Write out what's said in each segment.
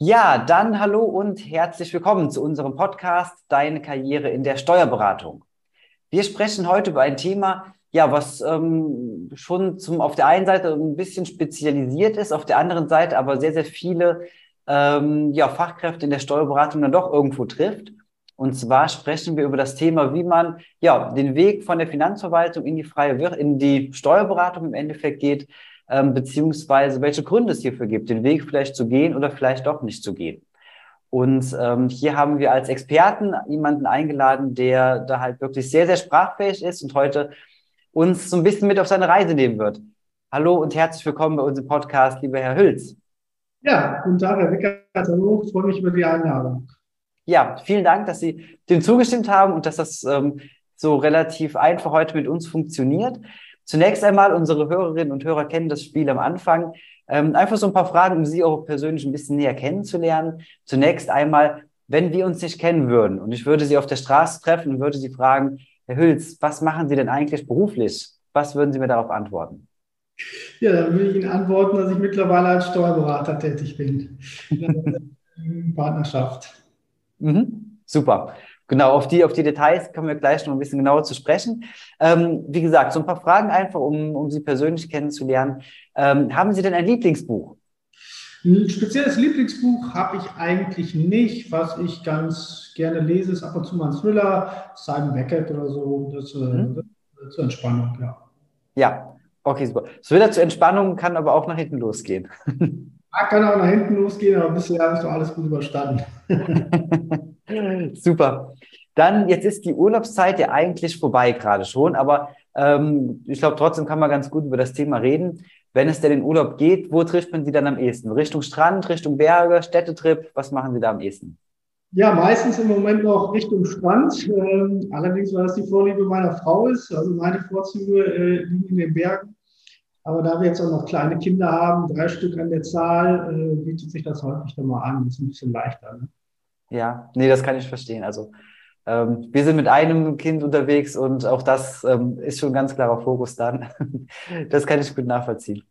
Ja, dann hallo und herzlich willkommen zu unserem Podcast Deine Karriere in der Steuerberatung. Wir sprechen heute über ein Thema, ja, was ähm, schon zum, auf der einen Seite ein bisschen spezialisiert ist, auf der anderen Seite aber sehr, sehr viele ähm, ja, Fachkräfte in der Steuerberatung dann doch irgendwo trifft. Und zwar sprechen wir über das Thema, wie man ja den Weg von der Finanzverwaltung in die freie Wir in die Steuerberatung im Endeffekt geht, ähm, beziehungsweise welche Gründe es hierfür gibt, den Weg vielleicht zu gehen oder vielleicht doch nicht zu gehen. Und ähm, hier haben wir als Experten jemanden eingeladen, der da halt wirklich sehr, sehr sprachfähig ist und heute uns so ein bisschen mit auf seine Reise nehmen wird. Hallo und herzlich willkommen bei unserem Podcast, lieber Herr Hülz. Ja, guten Tag, Herr Wickert. Hallo, ich freue mich über die Einladung. Ja, vielen Dank, dass Sie dem zugestimmt haben und dass das ähm, so relativ einfach heute mit uns funktioniert. Zunächst einmal, unsere Hörerinnen und Hörer kennen das Spiel am Anfang. Ähm, einfach so ein paar Fragen, um Sie auch persönlich ein bisschen näher kennenzulernen. Zunächst einmal, wenn wir uns nicht kennen würden und ich würde Sie auf der Straße treffen und würde Sie fragen, Herr Hülz, was machen Sie denn eigentlich beruflich? Was würden Sie mir darauf antworten? Ja, dann würde ich Ihnen antworten, dass ich mittlerweile als Steuerberater tätig bin. In Partnerschaft. Mhm, super. Genau, auf die, auf die Details kommen wir gleich noch ein bisschen genauer zu sprechen. Ähm, wie gesagt, so ein paar Fragen einfach, um, um Sie persönlich kennenzulernen. Ähm, haben Sie denn ein Lieblingsbuch? Ein spezielles Lieblingsbuch habe ich eigentlich nicht. Was ich ganz gerne lese, ist ab und zu mal ein Thriller, Simon Beckett oder so. Das, äh, mhm. das, zur Entspannung, ja. Ja, okay, super. Thriller zur Entspannung kann aber auch nach hinten losgehen. Kann auch nach hinten losgehen, aber bisher habe ich doch alles gut überstanden. Super. Dann, jetzt ist die Urlaubszeit ja eigentlich vorbei gerade schon, aber ähm, ich glaube, trotzdem kann man ganz gut über das Thema reden. Wenn es denn in Urlaub geht, wo trifft man Sie dann am ehesten? Richtung Strand, Richtung Berge, Städtetrip? Was machen Sie da am ehesten? Ja, meistens im Moment noch Richtung Strand. Ähm, allerdings, weil das die Vorliebe meiner Frau ist. Also meine Vorzüge äh, liegen in den Bergen. Aber da wir jetzt auch noch kleine Kinder haben, drei Stück an der Zahl, äh, bietet sich das häufig dann mal an. Das ist ein bisschen leichter. Ne? Ja, nee, das kann ich verstehen. Also ähm, wir sind mit einem Kind unterwegs und auch das ähm, ist schon ein ganz klarer Fokus dann. das kann ich gut nachvollziehen.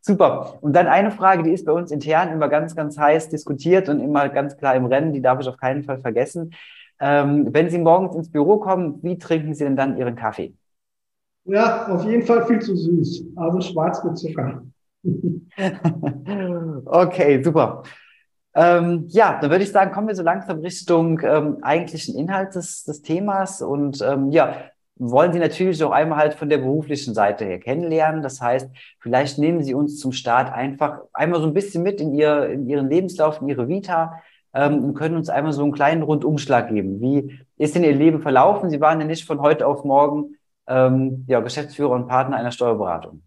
Super. Und dann eine Frage, die ist bei uns intern immer ganz, ganz heiß diskutiert und immer ganz klar im Rennen, die darf ich auf keinen Fall vergessen. Ähm, wenn Sie morgens ins Büro kommen, wie trinken Sie denn dann Ihren Kaffee? Ja, auf jeden Fall viel zu süß. Also schwarz mit Zucker. okay, super. Ähm, ja, dann würde ich sagen, kommen wir so langsam Richtung ähm, eigentlichen Inhalt des, des Themas und ähm, ja, wollen Sie natürlich auch einmal halt von der beruflichen Seite her kennenlernen. Das heißt, vielleicht nehmen Sie uns zum Start einfach einmal so ein bisschen mit in, Ihr, in Ihren Lebenslauf, in Ihre Vita ähm, und können uns einmal so einen kleinen Rundumschlag geben. Wie ist denn Ihr Leben verlaufen? Sie waren ja nicht von heute auf morgen ähm, ja, Geschäftsführer und Partner einer Steuerberatung.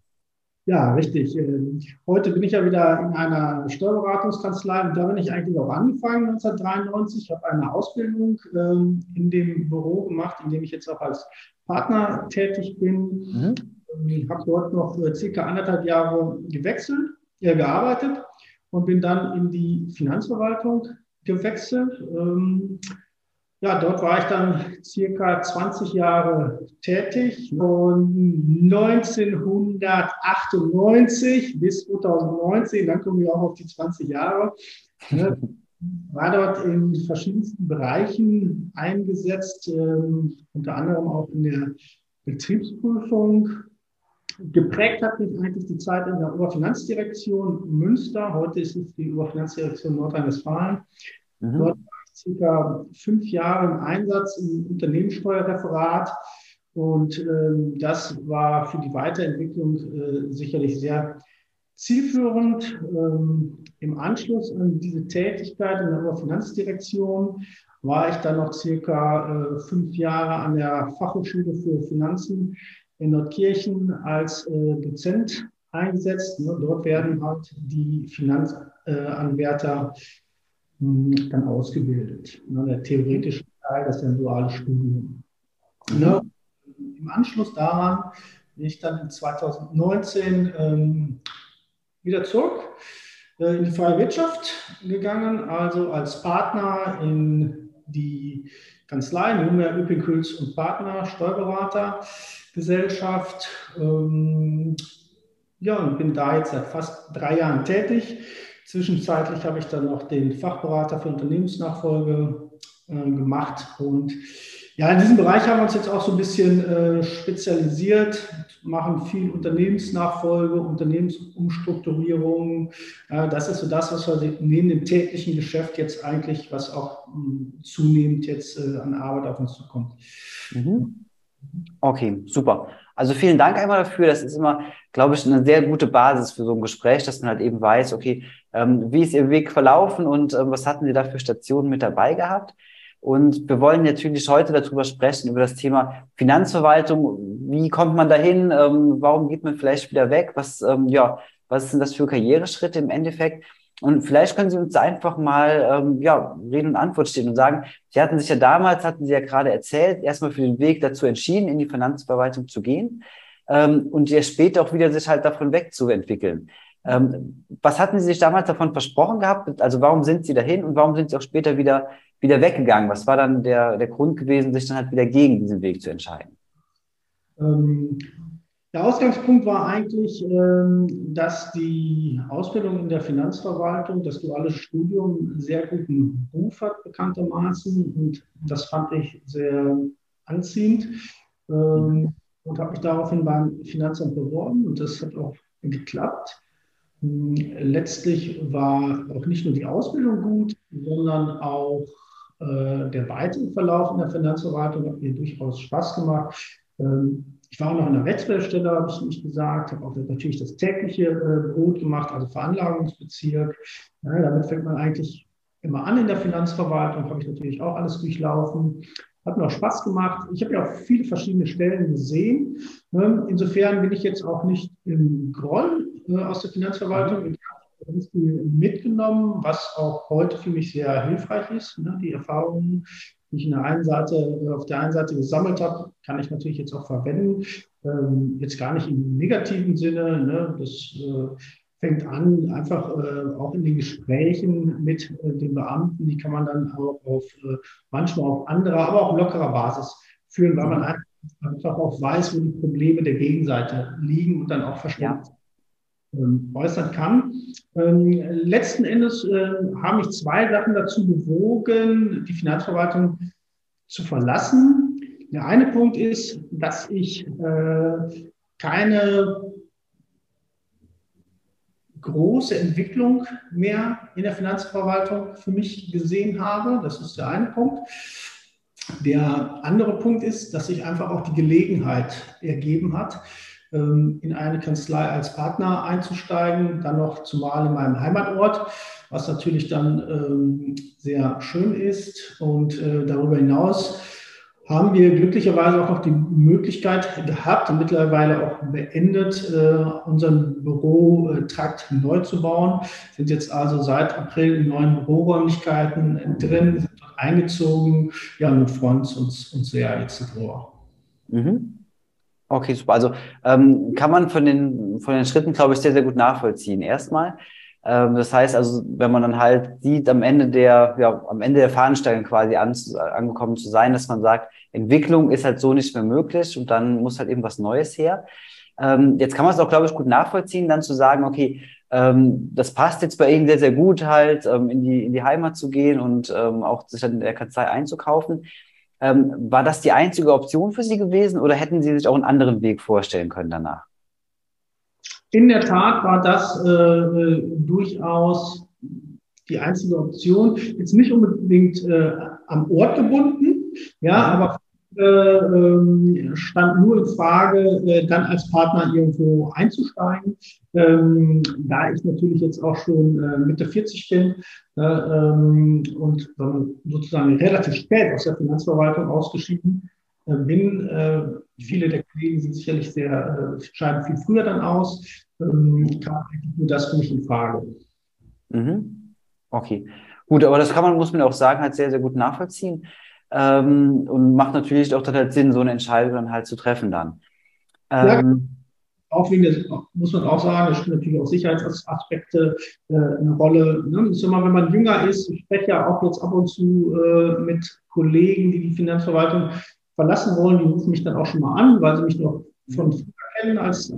Ja, richtig. Ähm, heute bin ich ja wieder in einer Steuerberatungskanzlei und da bin ich eigentlich auch angefangen 1993. Ich habe eine Ausbildung ähm, in dem Büro gemacht, in dem ich jetzt auch als Partner tätig bin. Mhm. Ich habe dort noch circa anderthalb Jahre gewechselt, äh, gearbeitet und bin dann in die Finanzverwaltung gewechselt. Ja, dort war ich dann circa 20 Jahre tätig. Von 1998 bis 2019, dann kommen wir auch auf die 20 Jahre, ne, war dort in verschiedensten Bereichen eingesetzt, ähm, unter anderem auch in der Betriebsprüfung. Geprägt hat mich eigentlich die Zeit in der Oberfinanzdirektion Münster. Heute ist es die Oberfinanzdirektion Nordrhein-Westfalen. Mhm. Dort circa fünf Jahre im Einsatz im Unternehmenssteuerreferat. Und ähm, das war für die Weiterentwicklung äh, sicherlich sehr zielführend. Ähm, Im Anschluss an diese Tätigkeit in der Finanzdirektion war ich dann noch circa äh, fünf Jahre an der Fachhochschule für Finanzen in Nordkirchen als äh, Dozent eingesetzt. Ne, dort werden halt die Finanzanwärter dann ausgebildet. Ne, der theoretische Teil, das ist ein duales Studium. Ne, Im Anschluss daran bin ich dann in 2019 ähm, wieder zurück äh, in die freie Wirtschaft gegangen, also als Partner in die Kanzlei, nunmehr Üpping-Külz und Partner, Steuerberatergesellschaft. Ähm, ja, und bin da jetzt seit fast drei Jahren tätig Zwischenzeitlich habe ich dann noch den Fachberater für Unternehmensnachfolge äh, gemacht und ja, in diesem Bereich haben wir uns jetzt auch so ein bisschen äh, spezialisiert, machen viel Unternehmensnachfolge, Unternehmensumstrukturierung. Äh, das ist so das, was wir neben dem täglichen Geschäft jetzt eigentlich, was auch mh, hm, zunehmend jetzt äh, an Arbeit auf uns zukommt. Mhm. Okay, super. Also vielen Dank einmal dafür. Das ist immer, glaube ich, eine sehr gute Basis für so ein Gespräch, dass man halt eben weiß, okay, ähm, wie ist Ihr Weg verlaufen und ähm, was hatten Sie da für Stationen mit dabei gehabt? Und wir wollen natürlich heute darüber sprechen, über das Thema Finanzverwaltung. Wie kommt man dahin? Ähm, warum geht man vielleicht wieder weg? Was, ähm, ja, was sind das für Karriereschritte im Endeffekt? Und vielleicht können Sie uns einfach mal ähm, ja, Rede und Antwort stehen und sagen, Sie hatten sich ja damals, hatten Sie ja gerade erzählt, erstmal für den Weg dazu entschieden, in die Finanzverwaltung zu gehen ähm, und ja später auch wieder sich halt davon wegzuentwickeln. Ähm, was hatten Sie sich damals davon versprochen gehabt? Also warum sind Sie dahin und warum sind Sie auch später wieder wieder weggegangen? Was war dann der, der Grund gewesen, sich dann halt wieder gegen diesen Weg zu entscheiden? Ähm, der Ausgangspunkt war eigentlich, ähm, dass die Ausbildung in der Finanzverwaltung, das duale Studium, sehr guten Ruf hat, bekanntermaßen. Und das fand ich sehr anziehend. Ähm, und habe mich daraufhin beim Finanzamt beworben und das hat auch geklappt. Ähm, letztlich war auch nicht nur die Ausbildung gut, sondern auch äh, der weitere Verlauf in der Finanzverwaltung hat mir durchaus Spaß gemacht. Ich war auch noch in der Rechtsbehörde, habe ich nicht gesagt, habe auch natürlich das tägliche äh, Brot gemacht, also Veranlagungsbezirk. damit fängt man eigentlich immer an in der Finanzverwaltung, habe ich natürlich auch alles durchlaufen. Hat mir auch Spaß gemacht. Ich habe ja auch viele verschiedene Stellen gesehen. Ähm, insofern bin ich jetzt auch nicht im Groll äh, aus der Finanzverwaltung. Ich ganz viel mitgenommen, was auch heute für mich sehr hilfreich ist. Ne? Die Erfahrungen, die ich in der einen Seite, auf der einen Seite gesammelt habe, kann ich natürlich jetzt auch verwenden. Ähm, jetzt gar nicht im negativen Sinne. Ne? Das äh, fängt an, einfach äh, auch in den Gesprächen mit äh, den Beamten, die kann man dann auch auf äh, manchmal auf anderer, aber auch lockerer Basis führen, weil man einfach auch weiß, wo die Probleme der Gegenseite liegen und dann auch versteht. Ja äußern kann. Ähm, letzten Endes äh, haben mich zwei Sachen dazu bewogen, die Finanzverwaltung zu verlassen. Der eine Punkt ist, dass ich äh, keine große Entwicklung mehr in der Finanzverwaltung für mich gesehen habe. Das ist der eine Punkt. Der andere Punkt ist, dass sich einfach auch die Gelegenheit ergeben hat, ähm, in eine Kanzlei als Partner einzusteigen, dann noch zumal in meinem Heimatort, was natürlich dann ähm, sehr schön ist. Und äh, darüber hinaus haben wir glücklicherweise auch noch die Möglichkeit gehabt mittlerweile auch beendet, äh, unseren Bürotrakt neu zu bauen. Sind jetzt also seit April in neuen Büroräumlichkeiten drin, sind dort eingezogen. Ja, und freuen uns, uns sehr jetzt darüber. Mhm. Okay, super. Also ähm, kann man von den, von den Schritten, glaube ich, sehr, sehr gut nachvollziehen. Erstmal. Ähm, das heißt also, wenn man dann halt sieht, am Ende der, ja, am Ende der Fahnenstange quasi an, angekommen zu sein, dass man sagt, Entwicklung ist halt so nicht mehr möglich und dann muss halt eben was Neues her. Ähm, jetzt kann man es auch, glaube ich, gut nachvollziehen, dann zu sagen, okay, ähm, das passt jetzt bei Ihnen sehr, sehr gut halt, ähm, in, die, in die Heimat zu gehen und ähm, auch sich dann in der Kanzlei einzukaufen. Ähm, war das die einzige Option für Sie gewesen oder hätten Sie sich auch einen anderen Weg vorstellen können danach? In der Tat war das äh, durchaus die einzige Option. Jetzt nicht unbedingt äh, am Ort gebunden, ja, aber äh, ähm, stand nur in Frage, äh, dann als Partner irgendwo einzusteigen. Ähm, da ich natürlich jetzt auch schon äh, Mitte 40 bin ähm, und sozusagen relativ spät aus der Finanzverwaltung ausgeschieden bin, viele der Kollegen sind sicherlich sehr, scheiden viel früher dann aus, kam eigentlich nur das für mich in Frage. Mhm. Okay. Gut, aber das kann man, muss man auch sagen, halt sehr, sehr gut nachvollziehen. Ähm, und macht natürlich auch halt Sinn, so eine Entscheidung dann halt zu treffen dann. Ähm, ja, auch wegen des, muss man auch sagen, es spielen natürlich auch Sicherheitsaspekte äh, eine Rolle. Ne? Das ist immer, wenn man jünger ist, ich spreche ja auch jetzt ab und zu äh, mit Kollegen, die die Finanzverwaltung verlassen wollen, die rufen mich dann auch schon mal an, weil sie mich noch von früher kennen als äh,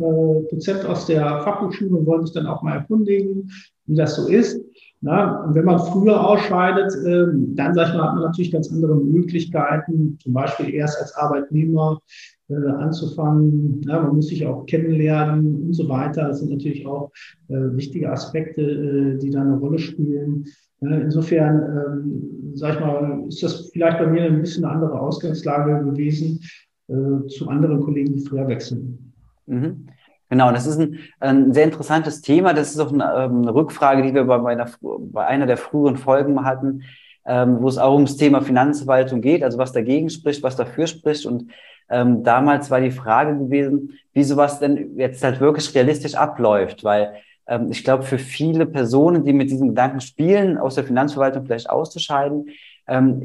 Dozent aus der Fachhochschule und wollen sich dann auch mal erkundigen, wie das so ist. Na, und wenn man früher ausscheidet, äh, dann sag ich mal, hat man natürlich ganz andere Möglichkeiten, zum Beispiel erst als Arbeitnehmer äh, anzufangen. Ja, man muss sich auch kennenlernen und so weiter. Das sind natürlich auch äh, wichtige Aspekte, äh, die da eine Rolle spielen. insofern, ähm, sag ich mal, ist das vielleicht bei mir ein bisschen eine andere Ausgangslage gewesen äh, zu anderen Kollegen, die früher wechseln. Mhm. Genau, das ist ein, ein, sehr interessantes Thema. Das ist auch eine, ähm, eine Rückfrage, die wir bei, meiner, bei einer der früheren Folgen hatten, ähm, wo es auch ums Thema Finanzverwaltung geht, also was dagegen spricht, was dafür spricht. Und ähm, damals war die Frage gewesen, wie sowas denn jetzt halt wirklich realistisch abläuft, weil ähm, ich glaube, für viele Personen, die mit diesem Gedanken spielen, aus der Finanzverwaltung vielleicht auszuscheiden, ähm,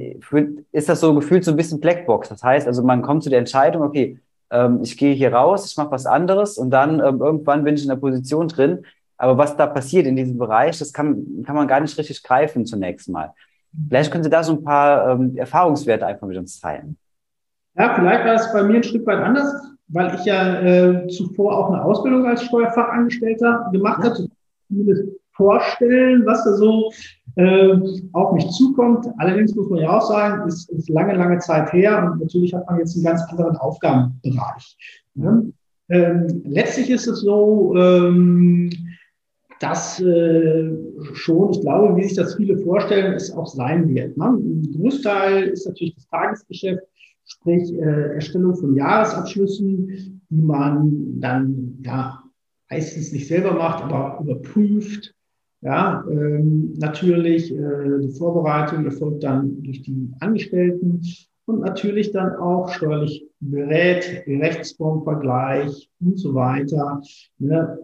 ist das so gefühlt so ein bisschen Blackbox. Das heißt, also man kommt zu der Entscheidung, okay, ähm, ich gehe hier raus, ich mache was anderes und dann ähm, irgendwann bin ich in der Position drin. Aber was da passiert in diesem Bereich, das kann, kann man gar nicht richtig greifen zunächst mal. Vielleicht können Sie da so ein paar ähm, Erfahrungswerte einfach mit uns teilen. Ja, vielleicht war es bei mir ein Stück weit anders, weil ich ja äh, zuvor auch eine Ausbildung als Steuerfachangestellter gemacht ja. habe, zumindest vorstellen, was da so äh, auf mich zukommt. Allerdings muss man ja auch sagen, ist, ist lange, lange Zeit her und natürlich hat man jetzt einen ganz anderen Aufgabenbereich. Ne? Ähm, letztlich ist es so, ähm, dass äh, schon, ich glaube, wie sich das viele vorstellen, es auch sein wird. Ne? Ein Großteil ist natürlich das Tagesgeschäft, sprich äh, Erstellung von Jahresabschlüssen, die man dann ja meistens nicht selber macht, aber überprüft, ja, ähm, natürlich, äh, die Vorbereitung erfolgt dann durch die Angestellten und natürlich dann auch steuerlich berät, Rechtsformvergleich und so weiter. Ne?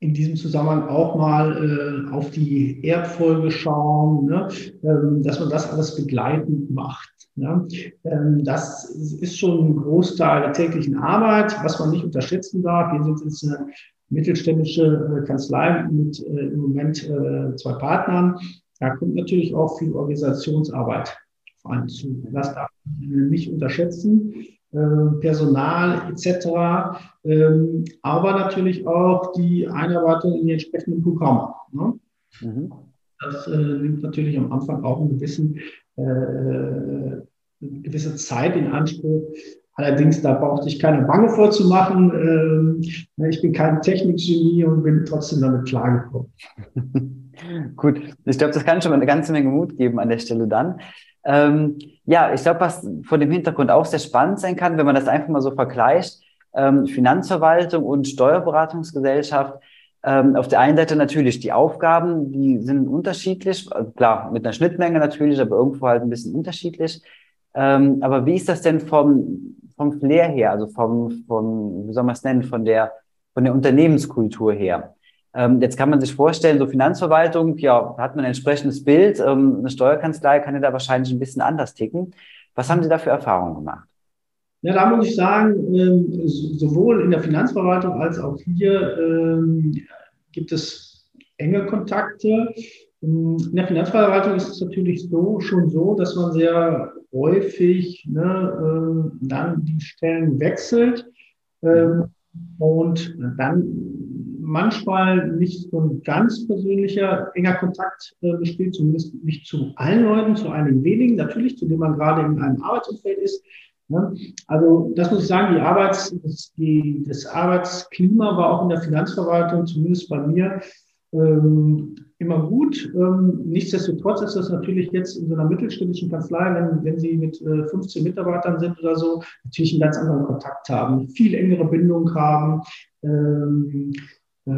In diesem Zusammenhang auch mal äh, auf die Erbfolge schauen, ne? ähm, dass man das alles begleitend macht. Ne? Ähm, das ist schon ein Großteil der täglichen Arbeit, was man nicht unterschätzen darf. Wir sind jetzt eine mittelständische äh, Kanzlei mit äh, im Moment äh, zwei Partnern. Da kommt natürlich auch viel Organisationsarbeit vor allem zu. Das darf man nicht unterschätzen. Personal etc., ähm, aber natürlich auch die Einarbeitung in die entsprechenden Programme. Ne? Mhm. Das nimmt natürlich am Anfang auch einen gewissen, eine gewisse Zeit in Anspruch, Allerdings, da brauchte ich keine Bange vorzumachen. Ähm, ich bin kein Technikgenie und bin trotzdem damit klargekommen. Gut, ich glaube, das kann schon mal eine ganze Menge Mut geben an der Stelle dann. Ähm, ja, ich glaube, was von dem Hintergrund auch sehr spannend sein kann, wenn man das einfach mal so vergleicht, ähm, Finanzverwaltung und Steuerberatungsgesellschaft, ähm, auf der einen Seite natürlich die Aufgaben, die sind unterschiedlich, also klar, mit einer Schnittmenge natürlich, aber irgendwo halt ein bisschen unterschiedlich. Ähm, aber wie ist das denn vom, vom Flair her, also vom, vom, wie soll man es nennen, von der, von der Unternehmenskultur her? Ähm, jetzt kann man sich vorstellen, so Finanzverwaltung, ja, hat man ein entsprechendes Bild. Ähm, eine Steuerkanzlei kann ja da wahrscheinlich ein bisschen anders ticken. Was haben Sie da für Erfahrungen gemacht? Ja, da muss ich sagen, ähm, sowohl in der Finanzverwaltung als auch hier ähm, gibt es enge Kontakte. In der Finanzverwaltung ist es natürlich so, schon so, dass man sehr häufig ne, äh, dann die Stellen wechselt äh, und dann manchmal nicht so ein ganz persönlicher, enger Kontakt äh, besteht, zumindest nicht zu allen Leuten, zu einigen wenigen, natürlich, zu denen man gerade in einem Arbeitsumfeld ist. Ne? Also das muss ich sagen, die Arbeits, das, die, das Arbeitsklima war auch in der Finanzverwaltung, zumindest bei mir, ähm, immer gut. Ähm, nichtsdestotrotz ist das natürlich jetzt in so einer mittelständischen Kanzlei, wenn, wenn Sie mit äh, 15 Mitarbeitern sind oder so, natürlich einen ganz anderen Kontakt haben, viel engere Bindung haben. Ähm, äh,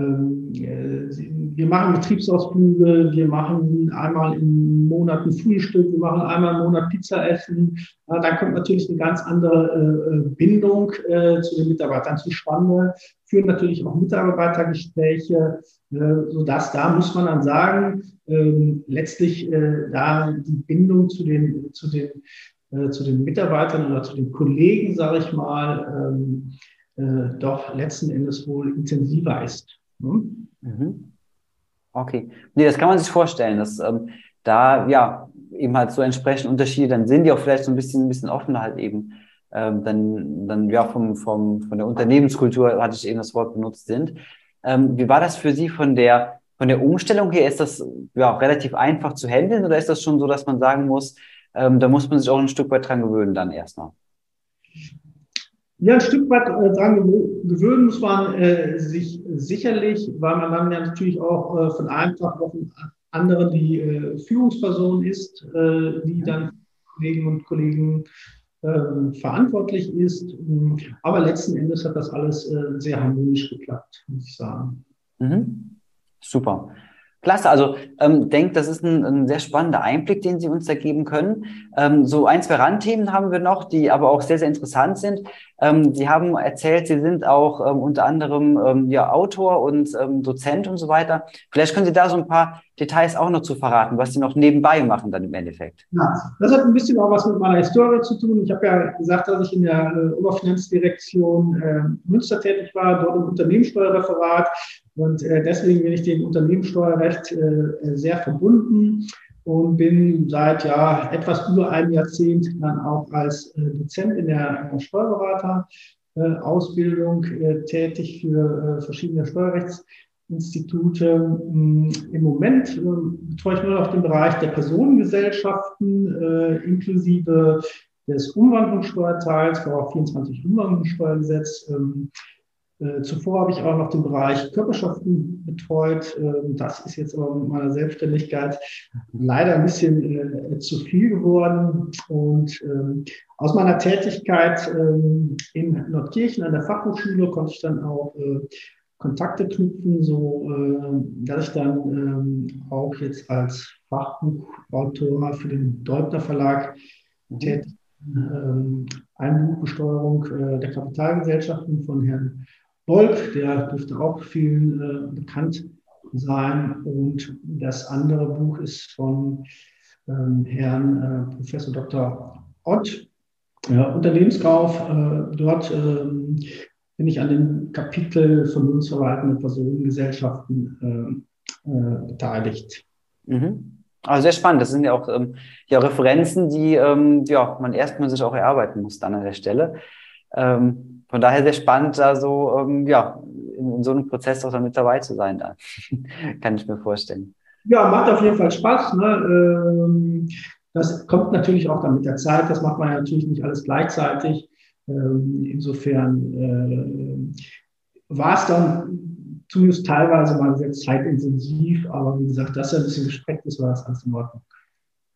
wir machen Betriebsausflüge, wir machen einmal im Monat ein Frühstück, wir machen einmal im Monat Pizza essen. Da kommt natürlich eine ganz andere äh, Bindung äh, zu den Mitarbeitern zustande, führen natürlich auch Mitarbeitergespräche, sodass da muss man dann sagen, ähm, letztlich da die Bindung zu den, zu den, zu den Mitarbeitern oder zu den Kollegen, sage ich mal, ähm, doch letzten Endes wohl intensiver ist. Hm? Mhm. Okay. Nee, das kann man sich vorstellen, dass ähm, da ja eben halt so entsprechend Unterschiede dann sind, die auch vielleicht so ein bisschen, ein bisschen offener halt eben ähm, dann, dann ja vom, vom, von der Unternehmenskultur, hatte ich eben das Wort benutzt, sind. Ähm, wie war das für Sie von der, von der Umstellung her, ist das ja relativ einfach zu handeln oder ist das schon so, dass man sagen muss, ähm, da muss man sich auch ein Stück weit dran gewöhnen dann erstmal? Ja, ein Stück weit äh, dran gewöhnen muss man äh, sich sicherlich, weil man dann ja natürlich auch äh, von einem Tag auf den anderen die äh, Führungsperson ist, äh, die dann Kollegen und Kollegen äh, verantwortlich ist. Aber letzten Endes hat das alles äh, sehr harmonisch geklappt, muss ich sagen. Mhm. Super. Klasse, also ähm, denkt, das ist ein, ein, sehr spannender Einblick, den Sie uns da geben können. Ähm, so ein, zwei Randthemen haben wir noch, die aber auch sehr, sehr interessant sind. Ähm, Sie haben erzählt, Sie sind auch ähm, unter anderem ähm, ja, Autor und ähm, Dozent und so weiter. Vielleicht können Sie da so ein paar Details auch noch zu verraten, was Sie noch nebenbei machen dann im Endeffekt. Ja, das hat ein bisschen auch was mit meiner Historie zu tun. Ich habe ja gesagt, dass ich in der äh, Oberfinanzdirektion äh, Münster tätig war, dort im Unternehmenssteuerreferat und äh, deswegen bin ich dem Unternehmenssteuerrecht äh, sehr verbunden und bin seit ja etwas über einem Jahrzehnt dann auch als äh, Dozent in der Steuerberaterausbildung äh, tätig für äh, verschiedene Steuerrechtsinstitute. Mm, Im Moment äh, betreue ich nur noch den Bereich der Personengesellschaften inklusive des Umwandlungssteuerteils, auch 24 Umwandlungssteuergesetz. Äh, zuvor habe ich auch noch den Bereich Körperschaften betreut. Ähm, das ist jetzt aber mit meiner Selbstständigkeit leider ein bisschen äh, zu viel geworden. Und ähm, aus meiner Tätigkeit ähm, in Nordkirchen an der Fachhochschule konnte ich dann auch äh, Kontakte knüpfen, so dass ich dann auch jetzt als Fachbuchautor für den Deutner Verlag mhm. tätig bin. Einbuchbesteuerung der Kapitalgesellschaften von Herrn Volk, der dürfte auch vielen äh, bekannt sein. Und das andere Buch ist von ähm, Herrn äh, Professor Dr. Ott, äh, Unternehmenskauf. Äh, dort ähm, bin ich an dem Kapitel von verwaltenden Personengesellschaften äh, äh, beteiligt. Mhm. Also sehr spannend. Das sind ja auch ähm, ja, Referenzen, die ähm, ja, man erstmal sich auch erarbeiten muss dann an der Stelle. Ähm, von daher sehr spannend, da so, ähm, ja, in, in, so einem Prozess auch damit dabei zu sein, da. kann ich mir vorstellen. Ja, macht auf jeden Fall Spaß. Ne? Ähm, das kommt natürlich auch dann mit der Zeit. Das macht man ja natürlich nicht alles gleichzeitig. Ähm, insofern äh, war es dann zumindest teilweise mal sehr zeitintensiv, aber wie gesagt, dass er ein bisschen gespreckt ist, war das alles in Ordnung.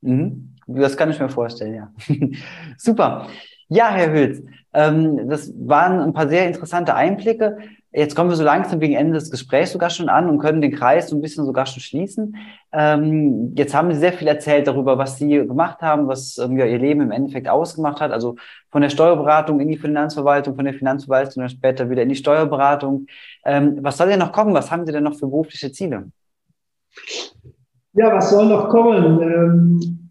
Mhm. Das kann ich mir vorstellen, ja. Super. Ja, Herr Hülz, ähm, das waren ein paar sehr interessante Einblicke. Jetzt kommen wir so langsam gegen Ende des Gesprächs sogar schon an und können den Kreis so ein bisschen sogar schon schließen. Ähm, jetzt haben Sie sehr viel erzählt darüber, was Sie gemacht haben, was ähm, ja, Ihr Leben im Endeffekt ausgemacht hat. Also von der Steuerberatung in die Finanzverwaltung, von der Finanzverwaltung dann später wieder in die Steuerberatung. Ähm, was soll denn noch kommen? Was haben Sie denn noch für berufliche Ziele? Ja, was soll noch kommen?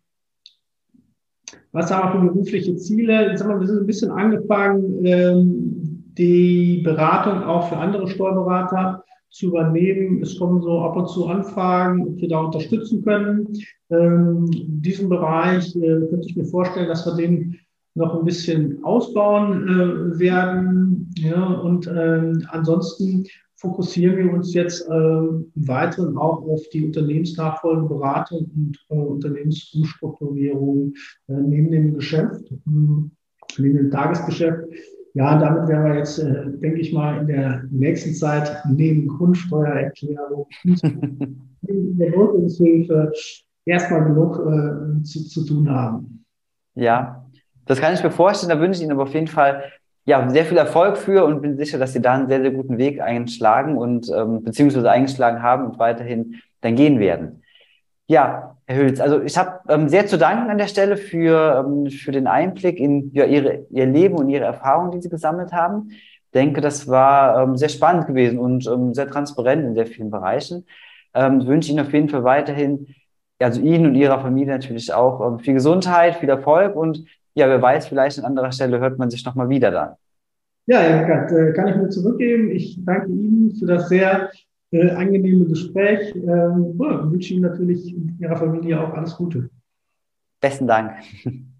Was haben wir für berufliche Ziele? Jetzt haben wir, ein bisschen angefangen, ähm, die Beratung auch für andere Steuerberater zu übernehmen. Es kommen so ab und zu Anfragen, ob wir da unterstützen können. Ähm, diesen Bereich äh, könnte ich mir vorstellen, dass wir den noch ein bisschen ausbauen äh, werden. Und ähm, ansonsten fokussieren wir uns jetzt äh, im Weiteren auch auf die Unternehmensnachfolgeberatung und äh, Unternehmensumstrukturierung äh, neben dem Geschäft, hm, neben dem Tagesgeschäft. Ja, damit werden wir jetzt, äh, denke ich mal, in der nächsten Zeit neben Grundsteuererklärung in der Gründungshilfe erstmal genug äh, zu, zu tun haben. Ja, das kann ich mir vorstellen. Da wünsche ich Ihnen aber auf jeden Fall ja, sehr viel Erfolg für und bin sicher, dass Sie da einen sehr, sehr guten Weg einschlagen und ähm, beziehungsweise eingeschlagen haben und weiterhin dann gehen werden. Ja, Herr Hülz, also ich habe ähm, sehr zu danken an der Stelle für, ähm, für den Einblick in ja, ihre, Ihr Leben und Ihre Erfahrungen, die Sie gesammelt haben. Ich denke, das war ähm, sehr spannend gewesen und ähm, sehr transparent in sehr vielen Bereichen. Ähm, ich wünsche Ihnen auf jeden Fall weiterhin, also Ihnen und Ihrer Familie natürlich auch ähm, viel Gesundheit, viel Erfolg und ja, wer weiß, vielleicht an anderer Stelle hört man sich nochmal wieder dann. Ja, Eckart, äh, kann ich nur zurückgeben. Ich danke Ihnen für das sehr äh, angenehme Gespräch. Ähm, wünsche Ihnen natürlich und Ihrer Familie auch alles Gute. Besten Dank.